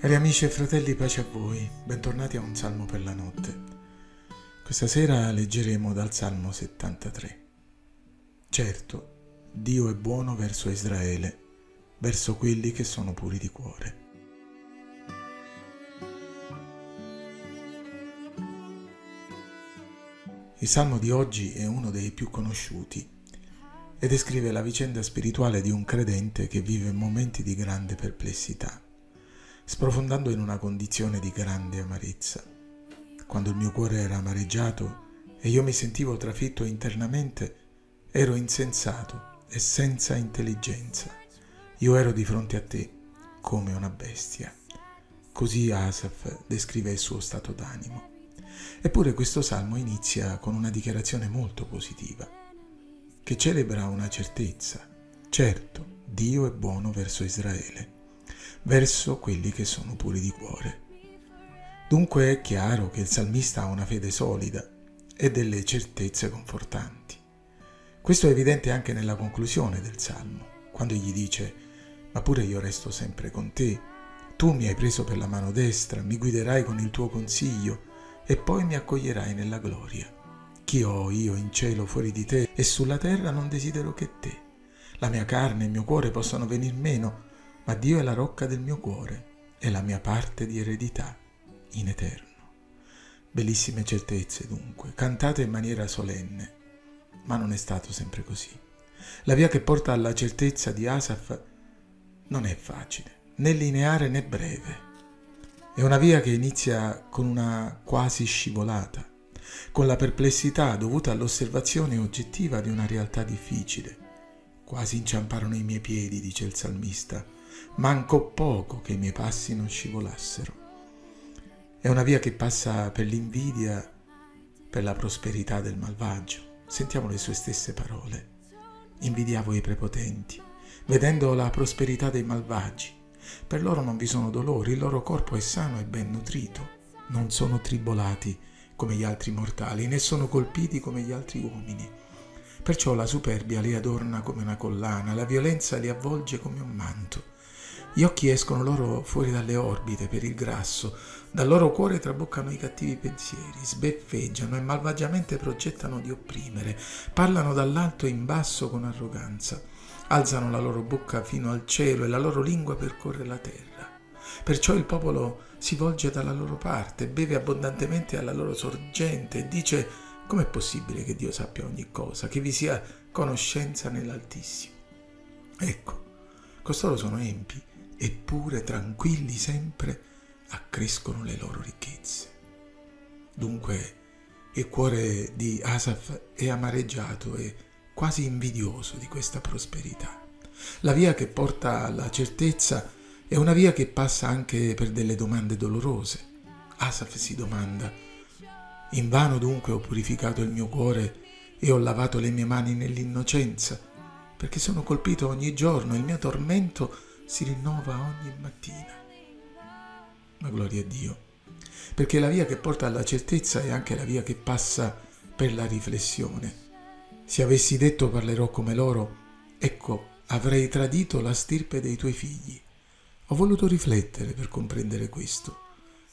Cari amici e fratelli, pace a voi, bentornati a un salmo per la notte. Questa sera leggeremo dal Salmo 73. Certo, Dio è buono verso Israele, verso quelli che sono puri di cuore. Il salmo di oggi è uno dei più conosciuti e descrive la vicenda spirituale di un credente che vive momenti di grande perplessità sprofondando in una condizione di grande amarezza. Quando il mio cuore era amareggiato e io mi sentivo trafitto internamente, ero insensato e senza intelligenza. Io ero di fronte a te come una bestia. Così Asaf descrive il suo stato d'animo. Eppure questo salmo inizia con una dichiarazione molto positiva, che celebra una certezza. Certo, Dio è buono verso Israele verso quelli che sono puri di cuore. Dunque è chiaro che il salmista ha una fede solida e delle certezze confortanti. Questo è evidente anche nella conclusione del salmo, quando gli dice, ma pure io resto sempre con te, tu mi hai preso per la mano destra, mi guiderai con il tuo consiglio e poi mi accoglierai nella gloria. Chi ho io in cielo fuori di te e sulla terra non desidero che te. La mia carne e il mio cuore possano venir meno, ma Dio è la rocca del mio cuore e la mia parte di eredità in eterno. Bellissime certezze dunque, cantate in maniera solenne, ma non è stato sempre così. La via che porta alla certezza di Asaf non è facile, né lineare né breve. È una via che inizia con una quasi scivolata, con la perplessità dovuta all'osservazione oggettiva di una realtà difficile. Quasi inciamparono i miei piedi, dice il salmista, Manco poco che i miei passi non scivolassero. È una via che passa per l'invidia, per la prosperità del malvagio. Sentiamo le sue stesse parole. Invidiavo i prepotenti, vedendo la prosperità dei malvagi. Per loro non vi sono dolori, il loro corpo è sano e ben nutrito. Non sono tribolati come gli altri mortali, né sono colpiti come gli altri uomini. Perciò la superbia li adorna come una collana, la violenza li avvolge come un manto. Gli occhi escono loro fuori dalle orbite per il grasso, dal loro cuore traboccano i cattivi pensieri, sbeffeggiano e malvagiamente progettano di opprimere, parlano dall'alto in basso con arroganza, alzano la loro bocca fino al cielo e la loro lingua percorre la terra. Perciò il popolo si volge dalla loro parte, beve abbondantemente alla loro sorgente e dice com'è possibile che Dio sappia ogni cosa, che vi sia conoscenza nell'Altissimo. Ecco, costoro sono empi eppure tranquilli sempre accrescono le loro ricchezze. Dunque il cuore di Asaf è amareggiato e quasi invidioso di questa prosperità. La via che porta alla certezza è una via che passa anche per delle domande dolorose. Asaf si domanda, invano dunque ho purificato il mio cuore e ho lavato le mie mani nell'innocenza, perché sono colpito ogni giorno, il mio tormento è si rinnova ogni mattina. Ma gloria a Dio, perché la via che porta alla certezza è anche la via che passa per la riflessione. Se avessi detto parlerò come loro, ecco, avrei tradito la stirpe dei tuoi figli. Ho voluto riflettere per comprendere questo,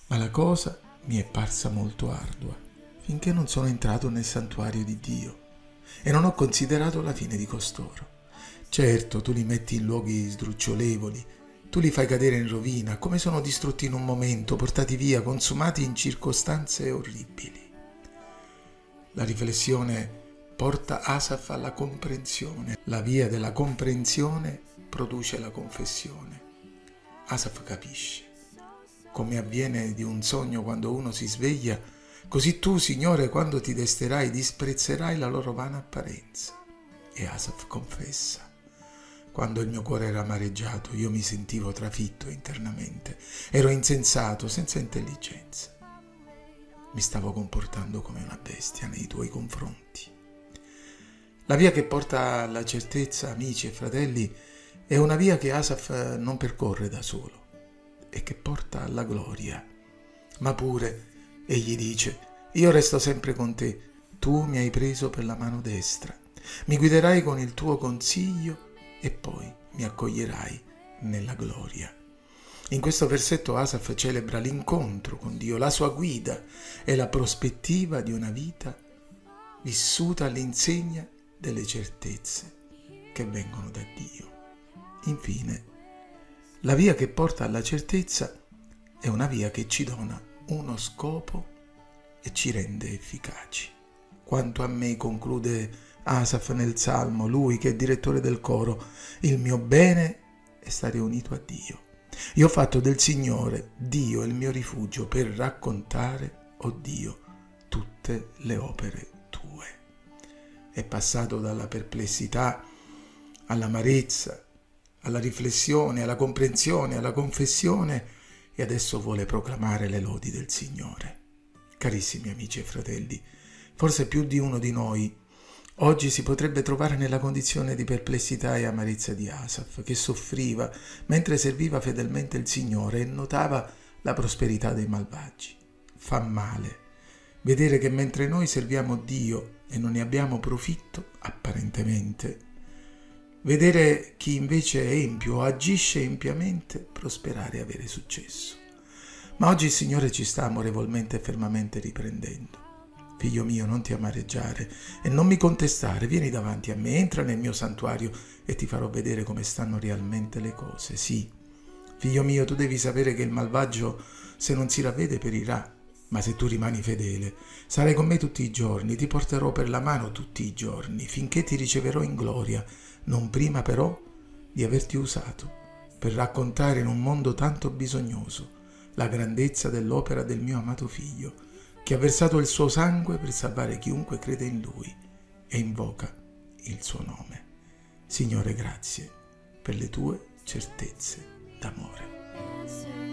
ma la cosa mi è parsa molto ardua, finché non sono entrato nel santuario di Dio e non ho considerato la fine di costoro. Certo, tu li metti in luoghi sdrucciolevoli, tu li fai cadere in rovina, come sono distrutti in un momento, portati via, consumati in circostanze orribili. La riflessione porta Asaf alla comprensione. La via della comprensione produce la confessione. Asaf capisce. Come avviene di un sogno quando uno si sveglia, così tu, Signore, quando ti desterai, disprezzerai la loro vana apparenza. E Asaf confessa. Quando il mio cuore era amareggiato, io mi sentivo trafitto internamente, ero insensato, senza intelligenza. Mi stavo comportando come una bestia nei tuoi confronti. La via che porta alla certezza, amici e fratelli, è una via che Asaf non percorre da solo e che porta alla gloria. Ma pure, egli dice, io resto sempre con te, tu mi hai preso per la mano destra, mi guiderai con il tuo consiglio e poi mi accoglierai nella gloria. In questo versetto Asaf celebra l'incontro con Dio, la sua guida e la prospettiva di una vita vissuta all'insegna delle certezze che vengono da Dio. Infine, la via che porta alla certezza è una via che ci dona uno scopo e ci rende efficaci. Quanto a me, conclude Asaf nel Salmo, lui che è direttore del coro, il mio bene è stare unito a Dio. Io ho fatto del Signore, Dio, il mio rifugio per raccontare, oh Dio, tutte le opere tue. È passato dalla perplessità all'amarezza, alla riflessione, alla comprensione, alla confessione e adesso vuole proclamare le lodi del Signore. Carissimi amici e fratelli, forse più di uno di noi oggi si potrebbe trovare nella condizione di perplessità e amarezza di Asaf, che soffriva mentre serviva fedelmente il Signore e notava la prosperità dei malvagi. Fa male vedere che mentre noi serviamo Dio e non ne abbiamo profitto, apparentemente, vedere chi invece è empio o agisce empiamente prosperare e avere successo. Ma oggi il Signore ci sta amorevolmente e fermamente riprendendo. Figlio mio, non ti amareggiare e non mi contestare, vieni davanti a me, entra nel mio santuario e ti farò vedere come stanno realmente le cose. Sì, figlio mio, tu devi sapere che il malvagio, se non si ravvede, perirà. Ma se tu rimani fedele, sarai con me tutti i giorni, ti porterò per la mano tutti i giorni, finché ti riceverò in gloria, non prima però di averti usato per raccontare in un mondo tanto bisognoso la grandezza dell'opera del mio amato figlio, che ha versato il suo sangue per salvare chiunque crede in lui e invoca il suo nome. Signore, grazie per le tue certezze d'amore.